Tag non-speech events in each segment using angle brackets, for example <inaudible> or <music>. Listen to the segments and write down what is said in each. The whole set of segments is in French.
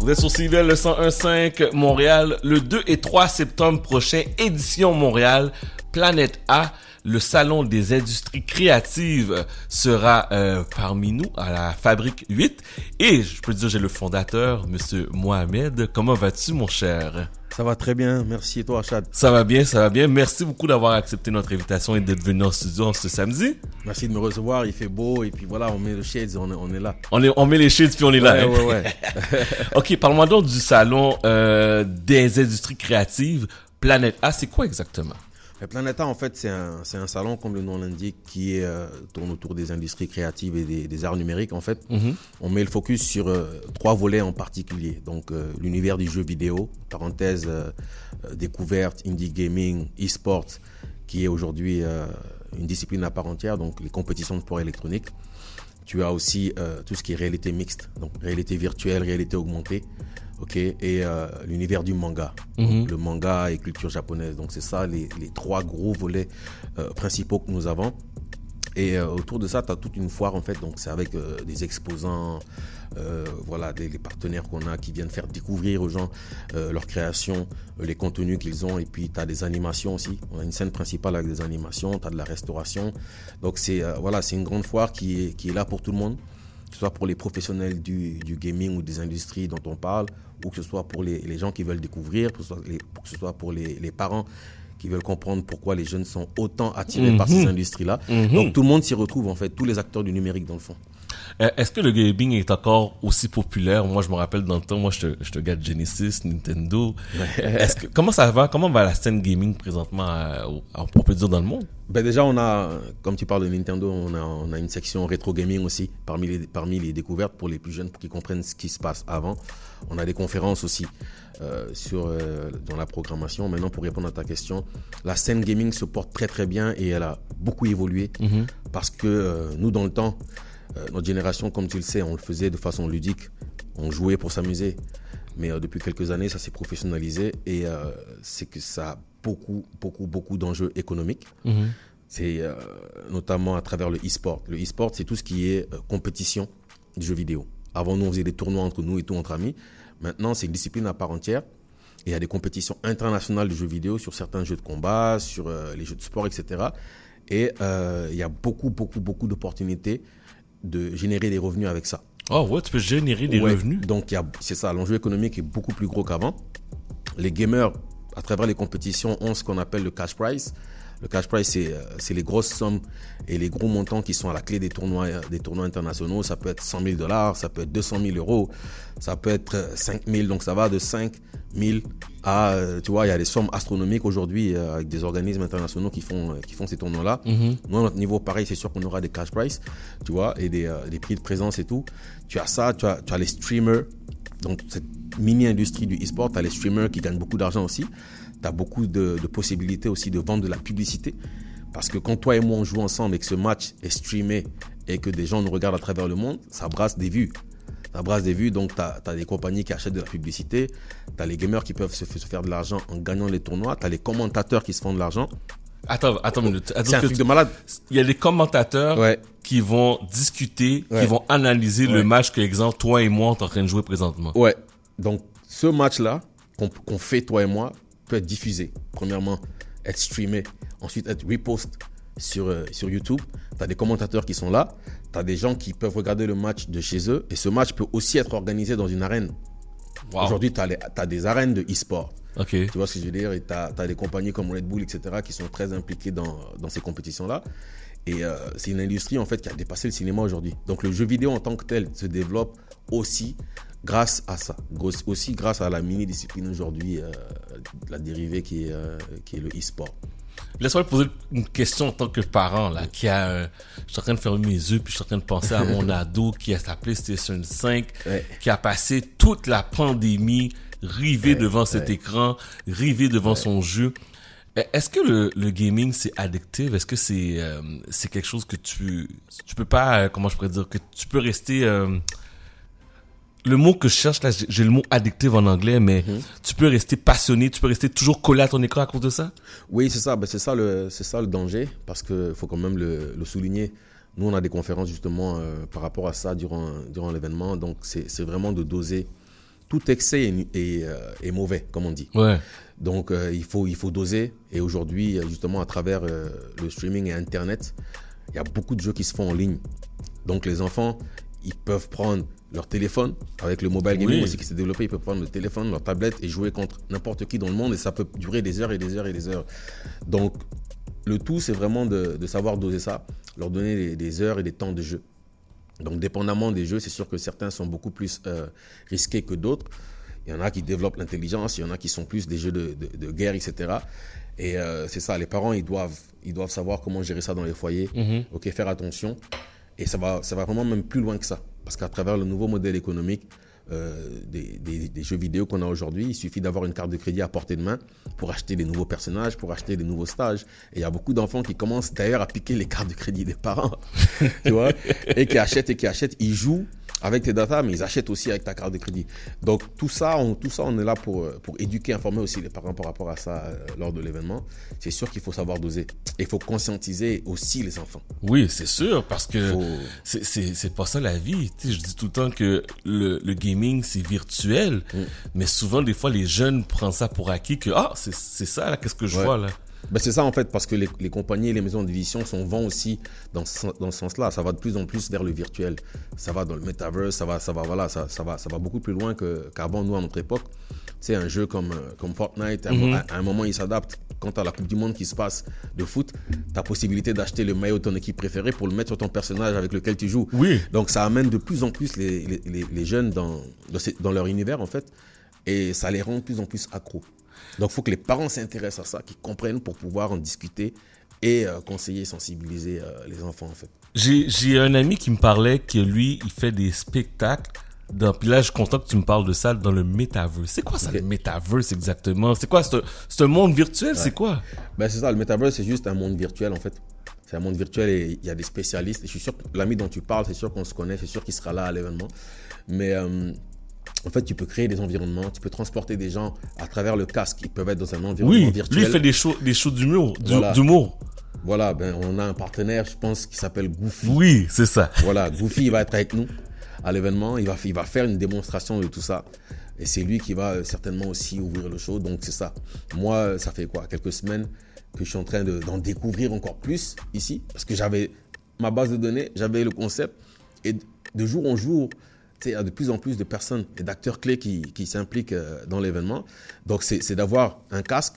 Vous êtes sur CIVL le 101.5 Montréal, le 2 et 3 septembre prochain, édition Montréal, Planète A le salon des industries créatives sera euh, parmi nous à la Fabrique 8. Et je peux dire, j'ai le fondateur, Monsieur Mohamed. Comment vas-tu, mon cher? Ça va très bien, merci et toi Chad? Ça va bien, ça va bien. Merci beaucoup d'avoir accepté notre invitation et d'être venu en studio ce samedi. Merci de me recevoir, il fait beau et puis voilà, on met le shades, on est, on est là. On, est, on met les shades puis on est là. Ouais, hein? ouais, ouais. <laughs> ok, parle-moi donc du salon euh, des industries créatives. Planète A, c'est quoi exactement? Planeta, en fait, c'est un, un, salon, comme le nom l'indique, qui est, euh, tourne autour des industries créatives et des, des arts numériques. En fait, Mhm. on met le focus sur euh, trois volets en particulier. Donc, euh, l'univers du jeu vidéo, parenthèse, découverte, indie gaming, e-sport, qui est aujourd'hui une discipline à part entière, donc les compétitions de sport électronique. Tu as aussi euh, tout ce qui est réalité mixte, donc réalité virtuelle, réalité augmentée, ok, et euh, l'univers du manga, Mhm. le manga et culture japonaise. Donc c'est ça les, les trois gros volets euh, principaux que nous avons. Et euh, autour de ça, tu as toute une foire en fait. Donc c'est avec euh, des exposants, euh, voilà, des, partenaires qu'on a qui viennent faire découvrir aux gens leurs créations, les contenus qu'ils ont. Et puis tu as des animations aussi. On a une scène principale avec des animations, tu as de la restauration. Donc c'est voilà, une grande foire qui est, qui est là pour tout le monde que ce soit pour les professionnels du, gaming ou des industries dont on parle, ou que ce soit pour les, les gens qui veulent découvrir, que ce soit, que ce soit pour les, les parents qui veulent comprendre pourquoi les jeunes sont autant attirés par ces industries-là. Mhm. Donc tout le monde s'y retrouve en fait, tous les acteurs du numérique dans le fond. Euh, Est-ce que le gaming est encore aussi populaire? Moi, je me rappelle dans le temps, moi, je te, je te Genesis, Nintendo. Est-ce que comment ça va? Comment va la scène gaming présentement euh, au- On peut dire dans le monde? Ben déjà, on a, comme tu parles de Nintendo, on a, on a une section rétro gaming aussi parmi les, parmi les découvertes pour les plus jeunes pour qu'ils comprennent ce qui se passe avant. On a des conférences aussi euh, sur euh, dans la programmation. Maintenant, pour répondre à ta question, la scène gaming se porte très très bien et elle a beaucoup évolué parce que euh, nous, dans le temps, euh, notre génération, comme tu le sais, on le faisait de façon ludique. On jouait pour s'amuser. Mais euh, depuis quelques années, ça s'est professionnalisé et euh, c'est que ça a beaucoup, beaucoup, beaucoup d'enjeux économiques. C'est euh, notamment à travers le e-sport. Le e-sport, c'est tout ce qui est compétition du jeu vidéo. Avant, nous, on faisait des tournois entre nous et tout, entre amis. Maintenant, c'est une discipline à part entière. Et il y a des compétitions internationales de jeux vidéo sur certains jeux de combat, sur les jeux de sport, etc. Et il y a beaucoup, beaucoup, beaucoup d'opportunités de générer des revenus avec ça. Oh ouais, tu peux générer des Ouais. revenus. Donc, il y a- c'est ça, l'enjeu économique est beaucoup plus gros qu'avant. Les gamers, à travers les compétitions, ont ce qu'on appelle le cash prize. Le cash prize, c'est euh, c'est les grosses sommes et les gros montants qui sont à la clé des tournois, euh, des tournois internationaux. Ça peut être 100 000 dollars, ça peut être 200 000 euros, ça peut être euh, 5 000. Donc, ça va de 5 000 à, euh, tu vois, il y a des sommes astronomiques aujourd'hui euh, avec des organismes internationaux qui font, euh, qui font ces tournois-là. Nous, à notre niveau, pareil, c'est sûr qu'on aura des cash prize, tu vois, et des, euh, des prix de présence et tout. Tu as ça, tu as, tu as les streamers, donc cette mini-industrie du e-sport, tu as les streamers qui gagnent beaucoup d'argent aussi. Tu as beaucoup de, de possibilités aussi de vendre de la publicité. Parce que quand toi et moi on joue ensemble et que ce match est streamé et que des gens nous regardent à travers le monde, ça brasse des vues. Ça brasse des vues, donc tu as, des compagnies qui achètent de la publicité, tu as les gamers qui peuvent se, se faire de l'argent en gagnant les tournois, tu as les commentateurs qui se font de l'argent. Attends, attends une minute. C'est un truc de malade. Il y a des commentateurs Ouais. qui vont discuter, qui Ouais. vont analyser le Ouais. match que, exemple, toi et moi, on est en train de jouer présentement. Ouais. Donc, ce match-là, qu'on qu'on fait toi et moi, peut être diffusé. Premièrement, être streamé. Ensuite, être repost sur, euh, sur YouTube. Tu as des commentateurs qui sont là. Tu as des gens qui peuvent regarder le match de chez eux. Et ce match peut aussi être organisé dans une arène. Wow. Aujourd'hui, tu as, des arènes de e-sport. Tu vois ce que je veux dire? Et tu as, des compagnies comme Red Bull, etc., qui sont très impliquées dans, dans ces compétitions-là. Et euh, c'est une industrie, en fait, qui a dépassé le cinéma aujourd'hui. Donc, le jeu vidéo en tant que tel se développe aussi grâce à ça. Aussi grâce à la mini-discipline aujourd'hui, euh, la dérivée qui est, euh, qui est le e-sport. Laisse-moi te poser une question en tant que parent, là, qui a, euh, je suis en train de fermer mes yeux, puis je suis en train de penser à mon <laughs> ado qui a sa PlayStation 5, Ouais. qui a passé toute la pandémie rivé devant cet ouais. écran, rivé devant son jeu. Euh, Est-ce que le, le gaming c'est addictif? Est-ce que c'est euh, c'est quelque chose que tu tu peux pas comment je pourrais dire que tu peux rester le mot que je cherche là j'ai le mot addictif en anglais mais tu peux rester passionné, tu peux rester toujours collé à ton écran à cause de ça? Oui, c'est ça. Ben, c'est ça le, c'est ça le danger, parce que faut quand même le, le souligner. Nous, on a des conférences justement euh, par rapport à ça durant, durant l'événement. Donc, c'est, vraiment de doser tout excès est, est, euh, est mauvais, comme on dit. Ouais. Donc euh, il, faut, il faut doser. Et aujourd'hui, justement, à travers euh, le streaming et Internet, il y a beaucoup de jeux qui se font en ligne. Donc les enfants, ils peuvent prendre leur téléphone, avec le mobile gaming Oui. aussi qui s'est développé, ils peuvent prendre le téléphone, leur tablette et jouer contre n'importe qui dans le monde et ça peut durer des heures et des heures et des heures. Donc le tout, c'est vraiment de, de savoir doser ça, leur donner des, des heures et des temps de jeu. Donc, dépendamment des jeux, c'est sûr que certains sont beaucoup plus euh, risqués que d'autres. Il y en a qui développent l'intelligence, il y en a qui sont plus des jeux de, de- de guerre, etc. Et euh, c'est ça, les parents, ils doivent, ils doivent savoir comment gérer ça dans les foyers. Mhm. Ok, faire attention. Et ça va, ça va vraiment même plus loin que ça. Parce qu'à travers le nouveau modèle économique euh, des, des- des jeux vidéo qu'on a aujourd'hui, il suffit d'avoir une carte de crédit à portée de main pour acheter des nouveaux personnages, pour acheter des nouveaux stages. Et il y a beaucoup d'enfants qui commencent d'ailleurs à piquer les cartes de crédit des parents. <laughs> tu vois? Et qui achètent et qui achètent. Ils jouent avec tes data, mais ils achètent aussi avec ta carte de crédit. Donc tout ça, on, tout ça, on est là pour, euh, pour éduquer, informer aussi les parents par rapport à ça euh, lors de l'événement. C'est sûr qu'il faut savoir doser. Il faut conscientiser aussi les enfants. Oui, c'est sûr, parce que Faut- c'est- pas ça la vie. Tu sais, je dis tout le temps que le, le gaming, c'est virtuel, Mm. mais souvent, des fois, les jeunes prennent ça pour acquis que, ah, c'est c'est ça, là, qu'est-ce que je Ouais. vois, là? Ben c'est ça en fait, parce que les, les compagnies et les maisons d'édition sont vont aussi dans ce, dans ce sens-là. Ça va de plus en plus vers le virtuel. Ça va dans le metaverse, ça va, ça va, voilà, ça, ça va, ça va beaucoup plus loin qu'avant nous à notre époque. Tu sais, un jeu comme, euh, comme Fortnite, à, un mo- à- à un moment il s'adapte. Quand tu as la Coupe du Monde qui se passe de foot, tu as possibilité d'acheter le maillot de ton équipe préférée pour le mettre sur ton personnage avec lequel tu joues. Oui. Donc ça amène de plus en plus les, les, jeunes dans, dans leur univers en fait, et ça les rend de plus en plus accros. Donc il faut que les parents s'intéressent à ça, qu'ils comprennent pour pouvoir en discuter et euh, conseiller, sensibiliser euh, les enfants en fait. J'ai un ami qui me parlait que lui, il fait des spectacles. Dans, puis là, je suis content que tu me parles de ça dans le metaverse. C'est quoi ça, le metaverse exactement? C'est quoi? C'est un- c'est un monde virtuel? C'est quoi? Ben c'est ça, le metaverse c'est juste un monde virtuel en fait. C'est un monde virtuel et il y a des spécialistes. Et je suis sûr que l'ami dont tu parles, c'est sûr qu'on se connaît, c'est sûr qu'il sera là à l'événement. Mais euh, en fait, tu peux créer des environnements, tu peux transporter des gens à travers le casque. Ils peuvent être dans un environnement Oui, virtuel. lui, il fait des shows, des shows d'humour. du- Voilà. D'humour. Voilà, ben, on a un partenaire, je pense, qui s'appelle Goofy. Oui, c'est ça. Voilà, Goofy, il va être avec nous à l'événement. Il va, il va faire une démonstration de tout ça. Et c'est lui qui va euh, certainement aussi ouvrir le show. Donc, c'est ça. Moi, euh, ça fait quoi? Quelques semaines que je suis en train de- d'en découvrir encore plus ici. Parce que j'avais ma base de données, j'avais le concept. Et de jour en jour, il y a de plus en plus de personnes et d'acteurs clés qui, qui s'impliquent euh, dans l'événement. Donc, c'est d'avoir un casque,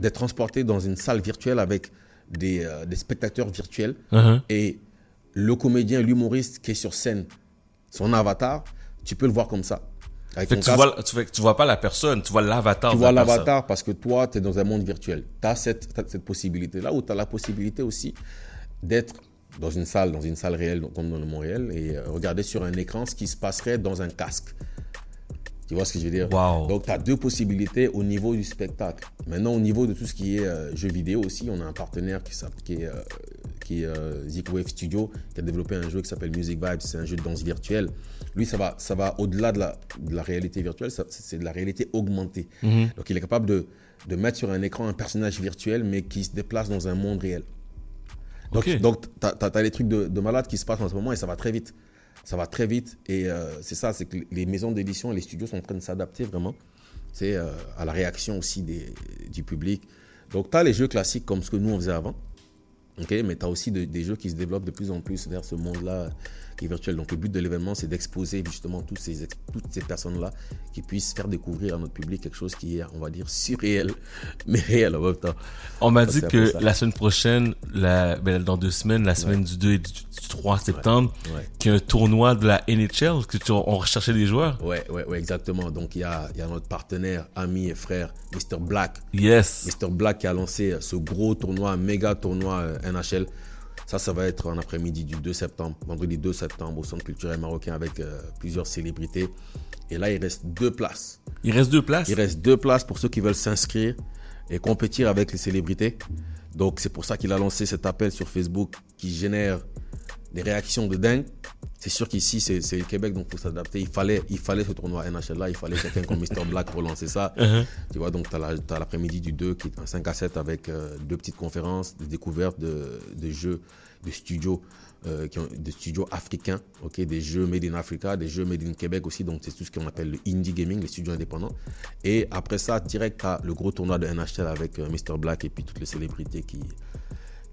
d'être transporté dans une salle virtuelle avec des, euh, des spectateurs virtuels Uh-huh. et le comédien, l'humoriste qui est sur scène, son avatar, tu peux le voir comme ça. Avec Fait ton que tu vois, tu, fais que tu vois pas la personne, tu vois l'avatar. tu vois l'avatar parce que toi, tu es dans un monde virtuel. Tu as cette, cette possibilité-là ou tu as la possibilité aussi d'être dans une salle, dans une salle réelle, comme dans le monde réel, et euh, regarder sur un écran ce qui se passerait dans un casque. Tu vois ce que je veux dire? Wow. Donc, tu as deux possibilités au niveau du spectacle. Maintenant, au niveau de tout ce qui est euh, jeux vidéo aussi, on a un partenaire qui, qui est, euh, qui est euh, Studio, qui a développé un jeu qui s'appelle Music Vibes. C'est un jeu de danse virtuelle. Lui, ça va, ça va au-delà de la, de la réalité virtuelle, c'est de la réalité augmentée. Donc, il est capable de, de mettre sur un écran un personnage virtuel, mais qui se déplace dans un monde réel. Donc, Ok. donc tu as, des trucs de, de malade qui se passent en ce moment et ça va très vite. Ça va très vite. Et euh, c'est ça, c'est que les maisons d'édition et les studios sont en train de s'adapter vraiment c'est euh, à la réaction aussi des, du public. Donc, tu as les jeux classiques comme ce que nous, on faisait avant. Ok mais tu as aussi de- des jeux qui se développent de plus en plus vers ce monde-là qui est virtuel. Donc, le but de l'événement, c'est d'exposer justement tous ces, toutes ces personnes-là qui puissent faire découvrir à notre public quelque chose qui est, on va dire, surréel, <laughs> mais réel en même temps. On m'a dit que la semaine prochaine, la, ben, dans deux semaines, la semaine du 2 et du, du 3 septembre, Ouais. qu'il y a un tournoi de la NHL, que tu, on recherchait des joueurs. Ouais, ouais, ouais, exactement. Donc, il y a, y a notre partenaire, ami et frère, Mr. Black. Yes. Mr. Black qui a lancé ce gros tournoi, un méga tournoi euh, NHL. Ça, ça va être en après-midi du 2 septembre, vendredi 2 septembre, au Centre culturel marocain avec euh, plusieurs célébrités. Et là, il reste deux places. Il reste deux places? Il reste deux places pour ceux qui veulent s'inscrire et compétir avec les célébrités. Donc, c'est pour ça qu'il a lancé cet appel sur Facebook qui génère des réactions de dingue. C'est sûr qu'ici, c'est le Québec, donc il faut s'adapter. Il fallait, il fallait ce tournoi NHL là, il fallait quelqu'un comme Mr. Black pour lancer ça. <laughs> Uh-huh. Tu vois, donc tu as l'après-midi du 2 qui est un 5 à 7 avec euh, deux petites conférences, des découvertes de, de jeux, de studios, euh, qui ont, de studios africains, ok, des jeux made in Africa, des jeux made in Québec aussi, donc c'est tout ce qu'on appelle le indie gaming, les studios indépendants. Et après ça, direct, tu as le gros tournoi de NHL avec euh, Mr. Black et puis toutes les célébrités qui,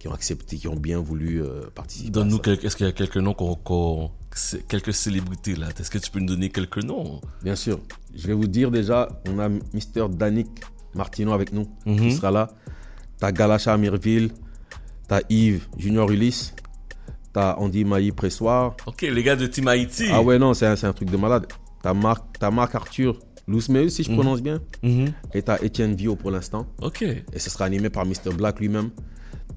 qui ont accepté, qui ont bien voulu euh, participer. Donne-nous est-ce qu'il y a quelques noms qu'on, qu'on- c'est- quelques célébrités là? Est-ce que tu peux nous donner quelques noms? Bien sûr. Je vais vous dire déjà, on a Mr. Danick Martino avec nous, Mhm. qui sera là. T'as Galacha Amirville, t'as Yves Junior Ulysse, t'as Andy Maï Pressoir. Ok, les gars de Team Haïti. Ah ouais, non, c'est un, c'est un truc de malade. T'as Marc, t'as Marc Arthur Lousmeul, si je Mhm. prononce bien. Mhm. Et t'as Étienne Vio pour l'instant. Ok. Et ce sera animé par Mr. Black lui-même.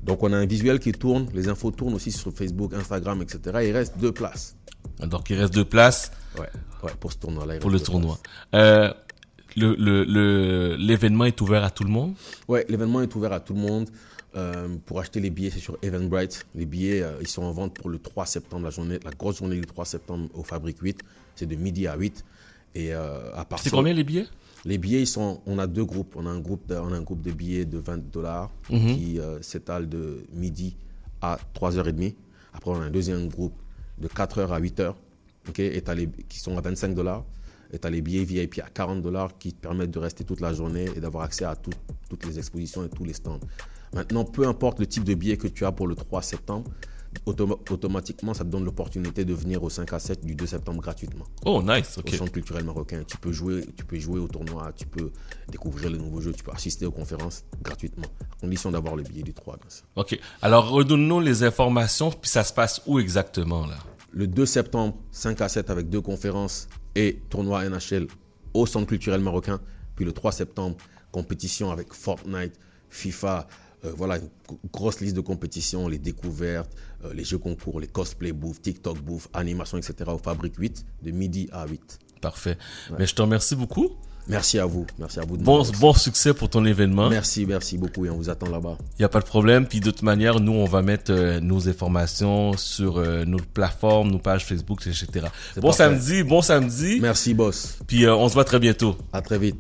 Donc on a un visuel qui tourne, les infos tournent aussi sur Facebook, Instagram, etc. Il reste deux places. Donc il reste deux places Ouais, ouais pour ce tournoi-là. il pour le tournoi. Euh, le, le, le, l'événement est ouvert à tout le monde? Ouais, l'événement est ouvert à tout le monde. Euh, pour acheter les billets, c'est sur Eventbrite. Les billets, euh, ils sont en vente pour le 3 septembre, la, journée, la grosse journée du 3 septembre au Fabrique 8. C'est de midi à 8. Et à C'est partir combien les billets? Les billets, ils sont, on a deux groupes. On a un groupe de, on a un groupe de billets de 20 dollars Mhm. qui euh, s'étale de midi à 3h30. Après, on a un deuxième groupe de 4h à 8h ok, et les, qui sont à 25 dollars. Et tu as les billets VIP à 40 dollars qui te permettent de rester toute la journée et d'avoir accès à tout- toutes les expositions et tous les stands. Maintenant, peu importe le type de billet que tu as pour le 3 septembre, automa- automatiquement, ça te donne l'opportunité de venir au 5 à 7 du 2 septembre gratuitement Oh, nice. au centre culturel marocain. Tu peux jouer, tu peux jouer au tournoi, tu peux découvrir les nouveaux jeux, tu peux assister aux conférences gratuitement, à condition d'avoir le billet du 3, bien sûr. Ok. Alors, redonne-nous les informations, puis ça se passe où exactement, là? Le 2 septembre, 5 à 7 avec deux conférences et tournoi NHL au centre culturel marocain. Puis le 3 septembre, compétition avec Fortnite, FIFA, euh, voilà, une gro- grosse liste de compétitions, les découvertes, euh, les jeux concours, les cosplay booth, TikTok booth, animation, etc. au Fabrique 8, de midi à 8. Parfait. Mais je te remercie beaucoup. Merci à vous, merci à vous. de Bon, bon succès pour ton événement. Merci, merci beaucoup et on vous attend là-bas. Il n'y a pas de problème. Puis de toute manière, nous, on va mettre euh, nos informations sur euh, nos plateformes, nos pages Facebook, etc. Bon parfait. samedi, bon samedi. Merci, boss. Puis euh, on se voit très bientôt. À très vite.